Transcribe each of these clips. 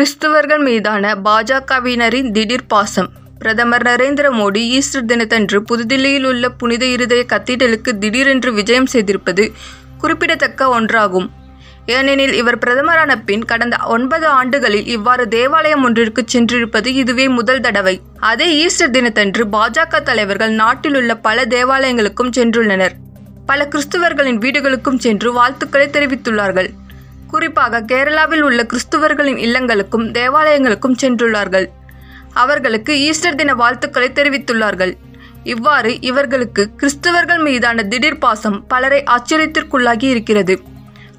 கிறிஸ்தவர்கள் மீதான பாஜகவினரின் திடீர் பாசம். பிரதமர் நரேந்திர மோடி ஈஸ்டர் தினத்தன்று புதுதில்லியில் உள்ள புனித இருதய கத்தீட்ரலுக்கு திடீரென்று விஜயம் செய்திருப்பது குறிப்பிடத்தக்க ஒன்றாகும். ஏனெனில் இவர் பிரதமரான பின் கடந்த ஒன்பது ஆண்டுகளில் இவ்வாறு தேவாலயம் ஒன்றிற்கு சென்றிருப்பது இதுவே முதல் தடவை. அதே ஈஸ்டர் தினத்தன்று பாஜக தலைவர்கள் நாட்டில் உள்ள பல தேவாலயங்களுக்கும் சென்றுள்ளனர். பல கிறிஸ்துவர்களின் வீடுகளுக்கும் சென்று வாழ்த்துக்களை தெரிவித்துள்ளார்கள். குறிப்பாக கேரளாவில் உள்ள கிறிஸ்துவர்களின் இல்லங்களுக்கும் தேவாலயங்களுக்கும் சென்றுள்ளார்கள். அவர்களுக்கு ஈஸ்டர் தின வாழ்த்துக்களை தெரிவித்துள்ளார்கள். இவ்வாறு இவர்களுக்கு கிறிஸ்தவர்கள் மீதான திடீர் பாசம் பலரை ஆச்சரியத்திற்குள்ளாகி இருக்கிறது.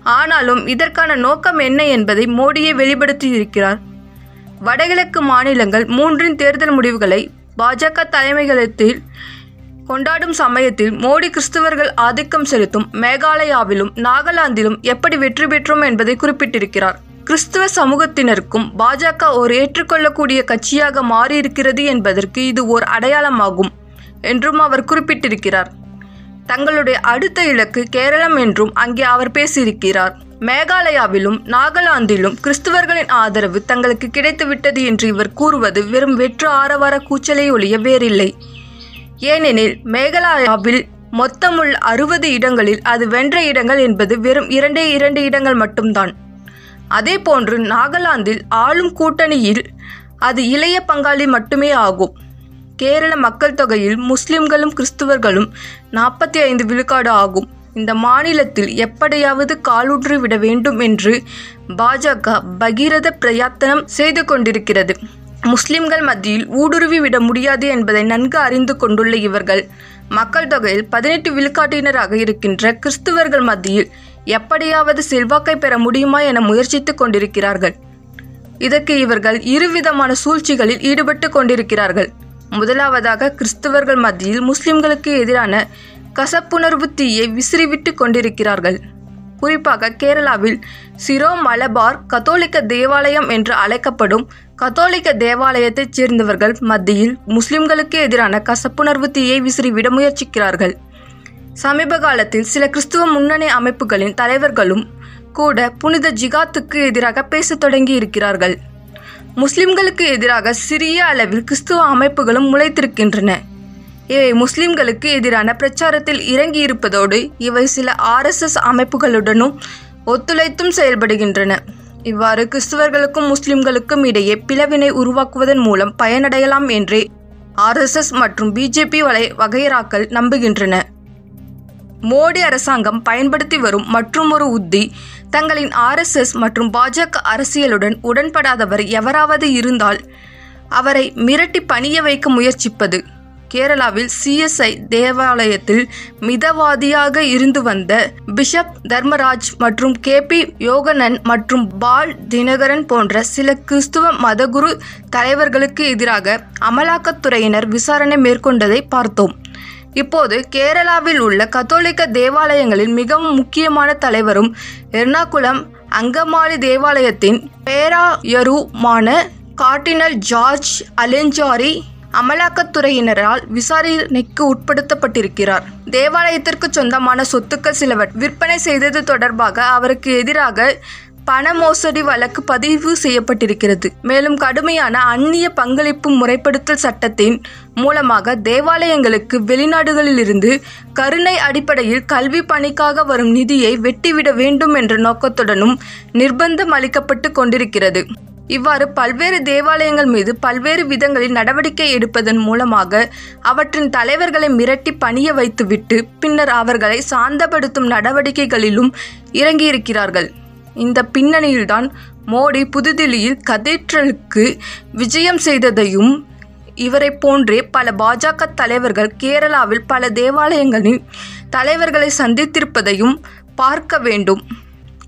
ஆனாலும் இதற்கான நோக்கம் என்ன என்பதை மோடியே வெளிப்படுத்தியிருக்கிறார். வடகிழக்கு மாநிலங்கள் மூன்றின் தேர்தல் முடிவுகளை பாஜக தலைமையகத்தில் கொண்டாடும் சமயத்தில் மோடி கிறிஸ்தவர்கள் ஆதிக்கம் செலுத்தும் மேகாலயாவிலும் நாகாலாந்திலும் எப்படி வெற்றி பெற்றோம் என்பதை குறிப்பிட்டிருக்கிறார். கிறிஸ்துவ சமூகத்தினருக்கும் பாஜக ஒரு ஏற்றுக்கொள்ளக்கூடிய கட்சியாக மாறியிருக்கிறது என்பதற்கு இது ஓர் அடையாளமாகும் என்றும் அவர் குறிப்பிட்டிருக்கிறார். தங்களுடைய அடுத்த இலக்கு கேரளம் என்றும் அங்கே அவர் பேசியிருக்கிறார். மேகாலயாவிலும் நாகாலாந்திலும் கிறிஸ்தவர்களின் ஆதரவு தங்களுக்கு கிடைத்துவிட்டது என்று இவர் கூறுவது வெறும் வெற்று ஆரவார கூச்சலை ஒழிய வேறில்லை. ஏனெனில் மேகாலயாவில் மொத்தமுள்ள அறுபது இடங்களில் அது வென்ற இடங்கள் என்பது வெறும் இரண்டே இரண்டு இடங்கள் மட்டும்தான். அதேபோன்று நாகாலாந்தில் ஆளும் கூட்டணியில் அது இளைய பங்காளி மட்டுமே ஆகும். கேரள மக்கள் தொகையில் முஸ்லிம்களும் கிறிஸ்துவர்களும் நாற்பத்தி ஐந்து விழுக்காடு ஆகும். இந்த மாநிலத்தில் எப்படியாவது காலூன்றி விட வேண்டும் என்று பாஜக பகீரத பிரயத்தனம் செய்து கொண்டிருக்கிறது. முஸ்லிம்கள் மத்தியில் ஊடுருவி விட முடியாது என்பதை நன்கு அறிந்து கொண்டுள்ள இவர்கள் மக்கள் தொகையில் பதினெட்டு விழுக்காட்டினராக இருக்கின்ற கிறிஸ்துவர்கள் மத்தியில் எப்படியாவது செல்வாக்கை பெற முடியுமா என முயற்சித்துக் கொண்டிருக்கிறார்கள். இதற்கு இவர்கள் இருவிதமான சூழ்ச்சிகளில் ஈடுபட்டு கொண்டிருக்கிறார்கள். முதலாவதாக கிறிஸ்தவர்கள் மத்தியில் முஸ்லிம்களுக்கு எதிரான கசப்புணர்வு தீயை விசிறிவிட்டு கொண்டிருக்கிறார்கள். குறிப்பாக கேரளாவில் சிரோ மலபார் கத்தோலிக்க தேவாலயம் என்று அழைக்கப்படும் கத்தோலிக்க தேவாலயத்தைச் சேர்ந்தவர்கள் மத்தியில் முஸ்லிம்களுக்கு எதிரான கசப்புணர்வு தீயை விசிறிவிட முயற்சிக்கிறார்கள். சமீப காலத்தில் சில கிறிஸ்துவ முன்னணி அமைப்புகளின் தலைவர்களும் கூட புனித ஜிகாத்துக்கு எதிராக பேசத் தொடங்கி இருக்கிறார்கள் முஸ்லிம்களுக்கு எதிராக சிறிய அளவில் கிறிஸ்துவ அமைப்புகளும் முளைத்திருக்கின்றன. இவை முஸ்லிம்களுக்கு எதிரான பிரச்சாரத்தில் இறங்கியிருப்பதோடு இவை சில ஆர்எஸ்எஸ் அமைப்புகளுடனும் ஒத்துழைத்தும் செயல்படுகின்றன. இவ்வாறு கிறிஸ்துவர்களுக்கும் முஸ்லிம்களுக்கும் இடையே பிளவினை உருவாக்குவதன் மூலம் பயனடையலாம் என்றே ஆர்எஸ்எஸ் மற்றும் பிஜேபி வலை வகைராக்கள் நம்புகின்றன. மோடி அரசாங்கம் பயன்படுத்தி வரும் மற்றுமொரு உத்தி தங்களின் ஆர்எஸ்எஸ் மற்றும் பாஜக அரசியலுடன் உடன்படாதவர் எவராவது இருந்தால் அவரை மிரட்டி பணிய வைக்க முயற்சிப்பது. கேரளாவில் சிஎஸ்ஐ தேவாலயத்தில் மிதவாதியாக இருந்து வந்த பிஷப் தர்மராஜ் மற்றும் கே பி யோகனன் மற்றும் பால் தினகரன் போன்ற சில கிறிஸ்துவ மதகுரு தலைவர்களுக்கு எதிராக அமலாக்கத்துறையினர் விசாரணை மேற்கொண்டதை பார்த்தோம். இப்போது கேரளாவில் உள்ள கத்தோலிக்க தேவாலயங்களில் மிகவும் முக்கியமான தலைவரும் எர்ணாகுளம் அங்கமாலி தேவாலயத்தின் பேராயருமான கார்டினல் ஜார்ஜ் அலெஞ்சாரி அமலாக்கத்துறையினரால் விசாரணைக்கு உட்படுத்தப்பட்டிருக்கிறார். தேவாலயத்திற்கு சொந்தமான சொத்துக்கள் சிலவற்றை விற்பனை செய்தது தொடர்பாக அவருக்கு எதிராக பண மோசடி வழக்கு பதிவு செய்யப்பட்டிருக்கிறது. மேலும் கடுமையான அந்நிய பங்களிப்பு முறைப்படுத்தல் சட்டத்தின் மூலமாக தேவாலயங்களுக்கு வெளிநாடுகளிலிருந்து கருணை அடிப்படையில் கல்வி பணிக்காக வரும் நிதியை வெட்டிவிட வேண்டும் என்ற நோக்கத்துடனும் நிர்பந்தம் அளிக்கப்பட்டு கொண்டிருக்கிறது. இவ்வாறு பல்வேறு தேவாலயங்கள் மீது பல்வேறு விதங்களில் நடவடிக்கை எடுப்பதன் மூலமாக அவற்றின் தலைவர்களை மிரட்டி பணிய வைத்துவிட்டு பின்னர் அவர்களை சாந்தப்படுத்தும் நடவடிக்கைகளிலும் இறங்கியிருக்கிறார்கள். இந்த பின்னணியில்தான் மோடி புதுதில்லியில் கதீட்ரலுக்கு விஜயம் செய்ததையும் இவரை போன்றே பல பாஜக தலைவர்கள் கேரளாவில் பல தேவாலயங்களின் தலைவர்களை சந்தித்திருப்பதையும் பார்க்க வேண்டும்.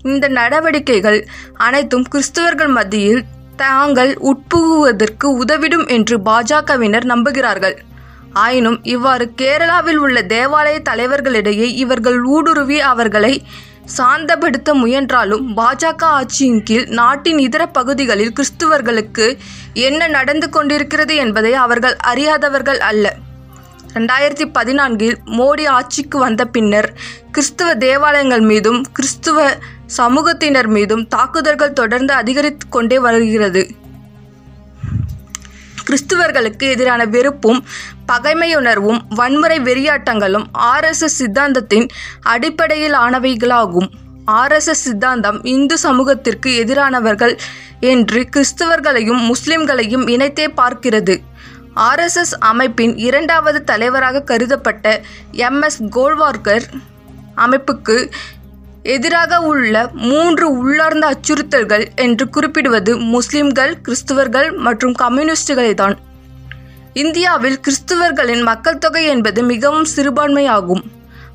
இந்த நடவடிக்கைகள் அனைத்தும் கிறிஸ்தவர்கள் மத்தியில் தாங்கள் உட்புகுவதற்கு உதவிடும் என்று பாஜகவினர் நம்புகிறார்கள். ஆயினும் இவ்வாறு கேரளாவில் உள்ள தேவாலய தலைவர்களிடையே இவர்கள் ஊடுருவி அவர்களை சாந்தப்படுத்த முயன்றாலும் பாஜக ஆட்சியின் கீழ் நாட்டின் இதர பகுதிகளில் கிறிஸ்துவர்களுக்கு என்ன நடந்து கொண்டிருக்கிறது என்பதை அவர்கள் அறியாதவர்கள் அல்ல. ரெண்டாயிரத்தி பதினான்கில் மோடி ஆட்சிக்கு வந்த பின்னர் கிறிஸ்துவ தேவாலயங்கள் மீதும் கிறிஸ்துவ சமூகத்தினர் மீதும் தாக்குதல்கள் தொடர்ந்து அதிகரித்து கொண்டே வருகிறது. கிறிஸ்துவர்களுக்கு எதிரான வெறுப்பும் பகைமையுணர்வும் வன்முறை வெறியாட்டங்களும் ஆர்எஸ்எஸ் சித்தாந்தத்தின் அடிப்படையிலானவைகளாகும். ஆர்எஸ்எஸ் சித்தாந்தம் இந்து சமூகத்திற்கு எதிரானவர்கள் என்று கிறிஸ்தவர்களையும் முஸ்லிம்களையும் இணைத்தே பார்க்கிறது. ஆர்எஸ்எஸ் அமைப்பின் இரண்டாவது தலைவராக கருதப்பட்ட எம் எஸ் கோல்வார்கர் அமைப்புக்கு எதிராக உள்ள மூன்று உள்ளார்ந்த அச்சுறுத்தல்கள் என்று குறிப்பிடுவது முஸ்லிம்கள் கிறிஸ்துவர்கள் மற்றும் கம்யூனிஸ்டுகளை தான் இந்தியாவில் கிறிஸ்துவர்களின் மக்கள் தொகை என்பது மிகவும் சிறுபான்மையாகும்.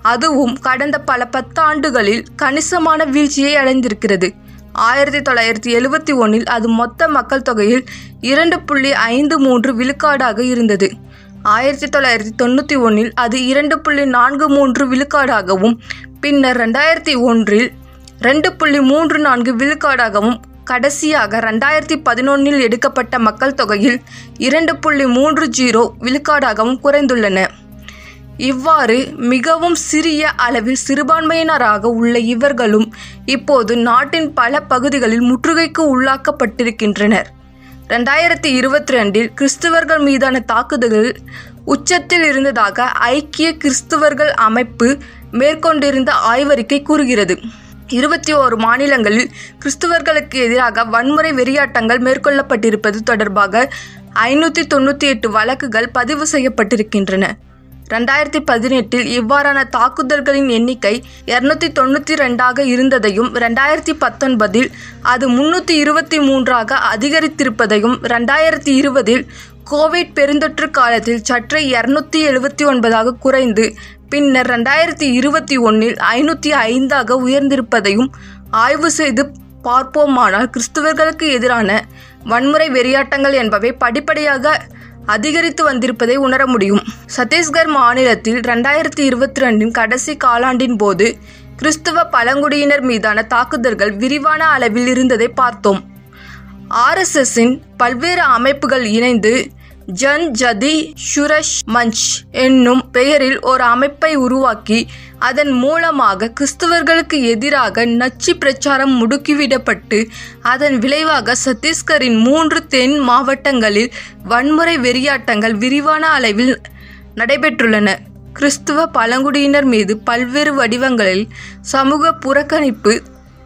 அதுவும் கடந்த பல பத்தாண்டுகளில் கணிசமான வீழ்ச்சியை அடைந்திருக்கிறது. ஆயிரத்தி தொள்ளாயிரத்தி எழுவத்தி ஒன்றில் அது மொத்த மக்கள் தொகையில் இரண்டு புள்ளி ஐந்து மூன்று விழுக்காடாக இருந்தது. ஆயிரத்தி தொள்ளாயிரத்தி தொண்ணூற்றி ஒன்றில் அது இரண்டு புள்ளி நான்கு மூன்று விழுக்காடாகவும் பின்னர் ரெண்டாயிரத்தி ஒன்றில் ரெண்டு புள்ளி மூன்று நான்கு விழுக்காடாகவும் கடைசியாக ரெண்டாயிரத்தி பதினொன்றில் எடுக்கப்பட்ட மக்கள் தொகையில் இரண்டு புள்ளி மூன்று ஜீரோ விழுக்காடாகவும் குறைந்துள்ளன. இவ்வாறு மிகவும் சிறிய அளவில் சிறுபான்மையினராக உள்ள இவர்களும் இப்போது நாட்டின் பல பகுதிகளில் முற்றுகைக்கு உள்ளாக்கப்பட்டிருக்கின்றனர். ரெண்டாயிரத்தி இருபத்தி ரெண்டில் கிறிஸ்துவர்கள் மீதான தாக்குதல்கள் உச்சத்தில் இருந்ததாக ஐக்கிய கிறிஸ்துவர்கள் அமைப்பு மேற்கொண்டிருந்த ஆய்வறிக்கை கூறுகிறது. இருபத்தி ஓரு மாநிலங்களில் கிறிஸ்துவர்களுக்கு எதிராக வன்முறை வெறியாட்டங்கள் மேற்கொள்ளப்பட்டிருப்பது தொடர்பாக ஐநூற்றி தொண்ணூற்றி எட்டு வழக்குகள் பதிவு செய்யப்பட்டிருக்கின்றன. ரெண்டாயிரத்தி பதினெட்டில் இவ்வாறான தாக்குதல்களின் எண்ணிக்கை இருநூத்தி தொண்ணூற்றி ரெண்டாக இருந்ததையும் ரெண்டாயிரத்தி பத்தொன்பதில் அது முன்னூற்றி இருபத்தி மூன்றாக அதிகரித்திருப்பதையும் ரெண்டாயிரத்தி இருபதில் கோவிட் பெருந்தொற்று காலத்தில் சற்றே இருநூத்தி எழுபத்தி ஒன்பதாக குறைந்து பின்னர் ரெண்டாயிரத்தி இருபத்தி ஒன்றில் ஐநூற்றி ஐந்தாக உயர்ந்திருப்பதையும் ஆய்வு செய்து பார்ப்போமானால் கிறிஸ்துவர்களுக்கு எதிரான வன்முறை வெறியாட்டங்கள் என்பவை படிப்படியாக அதிகரித்து வந்திருப்பதை உணர முடியும். சத்தீஸ்கர் மாநிலத்தில் ரெண்டாயிரத்தி இருபத்தி ரெண்டின் கடைசி காலாண்டின் போது கிறிஸ்துவ பழங்குடியினர் மீதான தாக்குதல்கள் விரிவான அளவில் இருந்ததை பார்த்தோம். ஆர்எஸ்எஸ்ஸின் பல்வேறு அமைப்புகள் இணைந்து ஜன் ஜதி ஷுரஷ் மஞ்ச் என்னும் பெயரில் ஒரு அமைப்பை உருவாக்கி அதன் மூலமாக கிறிஸ்தவர்களுக்கு எதிராக நச்சு பிரச்சாரம் முடுக்கிவிடப்பட்டு அதன் விளைவாக சத்தீஸ்கரின் மூன்று தென் மாவட்டங்களில் வன்முறை வெறியாட்டங்கள் விரிவான அளவில் நடைபெற்றுள்ளன. கிறிஸ்துவ பழங்குடியினர் மீது பல்வேறு வடிவங்களில் சமூக புறக்கணிப்பு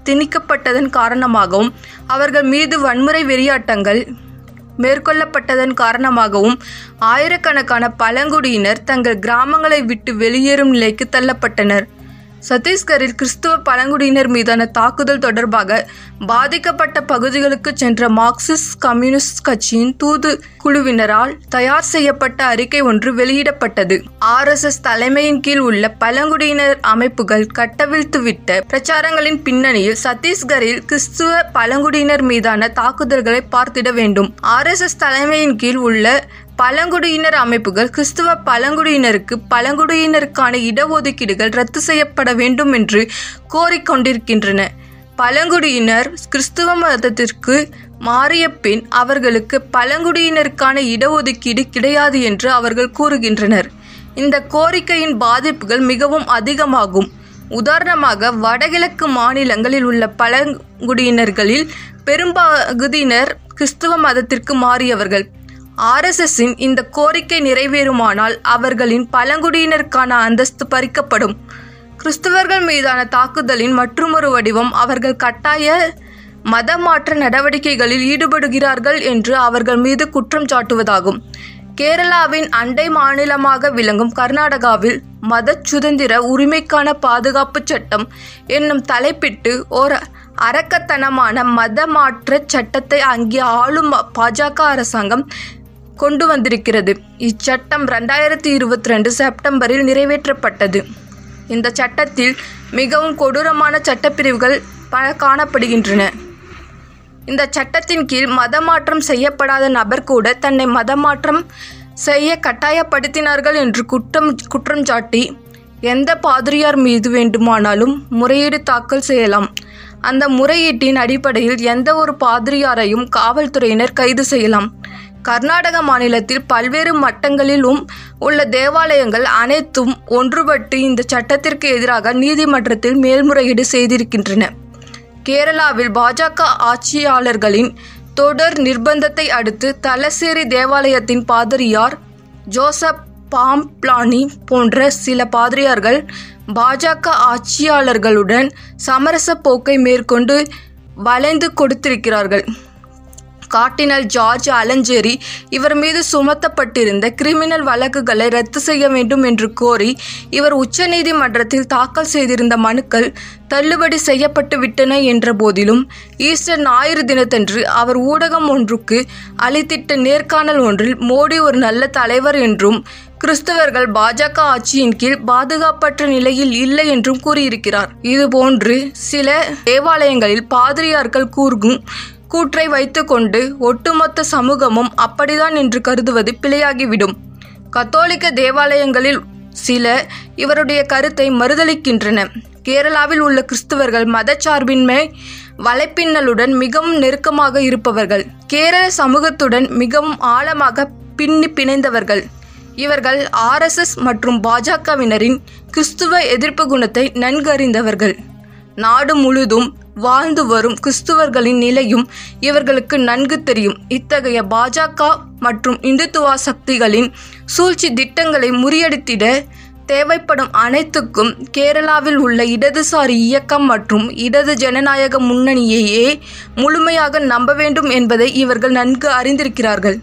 திணிக்கப்பட்டதன் காரணமாகவும் அவர்கள் மீது வன்முறை வெறியாட்டங்கள் மேற்கொள்ளப்பட்டதன் காரணமாகவும் ஆயிரக்கணக்கான பழங்குடியினர் தங்கள் கிராமங்களை விட்டு வெளியேறும் நிலைக்கு தள்ளப்பட்டனர். சத்தீஸ்கரில் கிறிஸ்துவ பழங்குடியினர் மீதான தாக்குதல் தொடர்பாக பாதிக்கப்பட்ட பகுதிகளுக்கு சென்ற மார்க்சிஸ்ட் கம்யூனிஸ்ட் கட்சியின் தூது குழுவினரால் தயார் செய்யப்பட்ட அறிக்கை ஒன்று வெளியிடப்பட்டது. ஆர்எஸ்எஸ் தலைமையின் கீழ் உள்ள பழங்குடியினர் அமைப்புகள் கட்டவிழ்த்துவிட்ட பிரச்சாரங்களின் பின்னணியில் சத்தீஸ்கரில் கிறிஸ்துவ பழங்குடியினர் மீதான தாக்குதல்களை பார்த்திட வேண்டும். ஆர்எஸ்எஸ் தலைமையின் கீழ் உள்ள பழங்குடியினர் அமைப்புகள் கிறிஸ்துவ பழங்குடியினருக்கு பழங்குடியினருக்கான இடஒதுக்கீடுகள் ரத்து செய்யப்பட வேண்டும் என்று கோரிக்கொண்டிருக்கின்றன. பழங்குடியினர் கிறிஸ்துவ மதத்திற்கு மாறிய பின் அவர்களுக்கு பழங்குடியினருக்கான இடஒதுக்கீடு கிடையாது என்று அவர்கள் கூறுகின்றனர். இந்த கோரிக்கையின் பாதிப்புகள் மிகவும் அதிகமாகும். உதாரணமாக வடகிழக்கு மாநிலங்களில் உள்ள பழங்குடியினர்களில் பெரும்பகுதியினர் கிறிஸ்துவ மதத்திற்கு மாறியவர்கள். ஆர்எஸ்எஸ்ஸின் இந்த கோரிக்கை நிறைவேறுமானால் அவர்களின் பழங்குடியினருக்கான அந்தஸ்து பறிக்கப்படும். கிறிஸ்தவர்கள் மீதான தாக்குதலின் மற்றுமொரு வடிவம் அவர்கள் கட்டாய மதமாற்ற நடவடிக்கைகளில் ஈடுபடுகிறார்கள் என்று அவர்கள் மீது குற்றம் சாட்டுவதாகும். கேரளாவின் அண்டை மாநிலமாக விளங்கும் கர்நாடகாவில் மத சுதந்திர உரிமைக்கான பாதுகாப்பு சட்டம் என்னும் தலைப்பிட்டு ஓர் அரக்கத்தனமான மதமாற்ற சட்டத்தை அங்கே ஆளும் பாஜக அரசாங்கம் கொண்டு வந்திருக்கிறது. இச்சட்டம் ரெண்டாயிரத்தி இருபத்தி ரெண்டு செப்டம்பரில் நிறைவேற்றப்பட்டது. இந்த சட்டத்தில் மிகவும் கொடூரமான சட்டப்பிரிவுகள் பல காணப்படுகின்றன. இந்த சட்டத்தின் கீழ் மதமாற்றம் செய்யப்படாத நபர் கூட தன்னை மதமாற்றம் செய்ய கட்டாயப்படுத்தினார்கள் என்று குற்றம் குற்றம் சாட்டி எந்த பாதிரியார் மீது வேண்டுமானாலும் முறையீடு தாக்கல் செய்யலாம். அந்த முறையீட்டின் அடிப்படையில் எந்த ஒரு பாதிரியாரையும் காவல்துறையினர் கைது செய்யலாம். கர்நாடக மாநிலத்தில் பல்வேறு மட்டங்களிலும் உள்ள தேவாலயங்கள் அனைத்தும் ஒன்றுபட்டு இந்த சட்டத்திற்கு எதிராக நீதிமன்றத்தில் மேல்முறையீடு செய்திருக்கின்றன. கேரளாவில் பாஜக ஆட்சியாளர்களின் தொடர் நிர்பந்தத்தை அடுத்து தலசேரி தேவாலயத்தின் பாதிரியார் ஜோசப் பாம்ப்ளானி போன்ற சில பாதிரியார்கள் பாஜக ஆட்சியாளர்களுடன் சமரச போக்கை மேற்கொண்டு வளைந்து கொடுத்திருக்கிறார்கள். கார்டினல் ஜார்ஜ் அலஞ்சேரி இவர் மீது சுமத்தப்பட்டிருந்த கிரிமினல் வழக்குகளை ரத்து செய்ய வேண்டும் என்று கோரி இவர் உச்சநீதிமன்றத்தில் தாக்கல் செய்திருந்த மனுக்கள் தள்ளுபடி செய்யப்பட்டு விட்டன என்ற போதிலும் ஈஸ்டர் ஞாயிறு தினத்தன்று அவர் ஊடகம் ஒன்றுக்கு அளித்திட்ட நேர்காணல் ஒன்றில் மோடி ஒரு நல்ல தலைவர் என்றும் கிறிஸ்தவர்கள் பாஜக ஆட்சியின் கீழ் பாதுகாப்பற்ற நிலையில் இல்லை என்றும் கூறியிருக்கிறார். இதுபோன்று சில தேவாலயங்களில் பாதிரியார்கள் கூறும் கூற்றை வைத்துக்கொண்டு ஒட்டுமொத்த சமூகமும் அப்படிதான் என்று கருதுவது பிழையாகிவிடும். கத்தோலிக்க தேவாலயங்களில் சில இவருடைய கருத்தை மறுதளிக்கின்றன. கேரளாவில் உள்ள கிறிஸ்தவர்கள் மதச்சார்பின்மை வலைப்பின்னலுடன் மிகவும் நெருக்கமாக இருப்பவர்கள். கேரள சமூகத்துடன் மிகவும் ஆழமாக பின்னி பிணைந்தவர்கள். இவர்கள் ஆர்எஸ்எஸ் மற்றும் பாஜகவினரின் கிறிஸ்துவ எதிர்ப்பு குணத்தை நன்கறிந்தவர்கள். நாடு முழுதும் வாழ்ந்து வரும் கிறிஸ்துவர்களின் நிலையும் இவர்களுக்கு நன்கு தெரியும். இத்தகைய பாஜக மற்றும் இந்துத்துவா சக்திகளின் சூழ்ச்சி திட்டங்களை முறியடித்திட தேவைப்படும் அனைத்துக்கும் கேரளாவில் உள்ள இடதுசாரி இயக்கம் மற்றும் இடது ஜனநாயக முன்னணியையே முழுமையாக நம்ப வேண்டும் என்பதை இவர்கள் நன்கு அறிந்திருக்கிறார்கள்.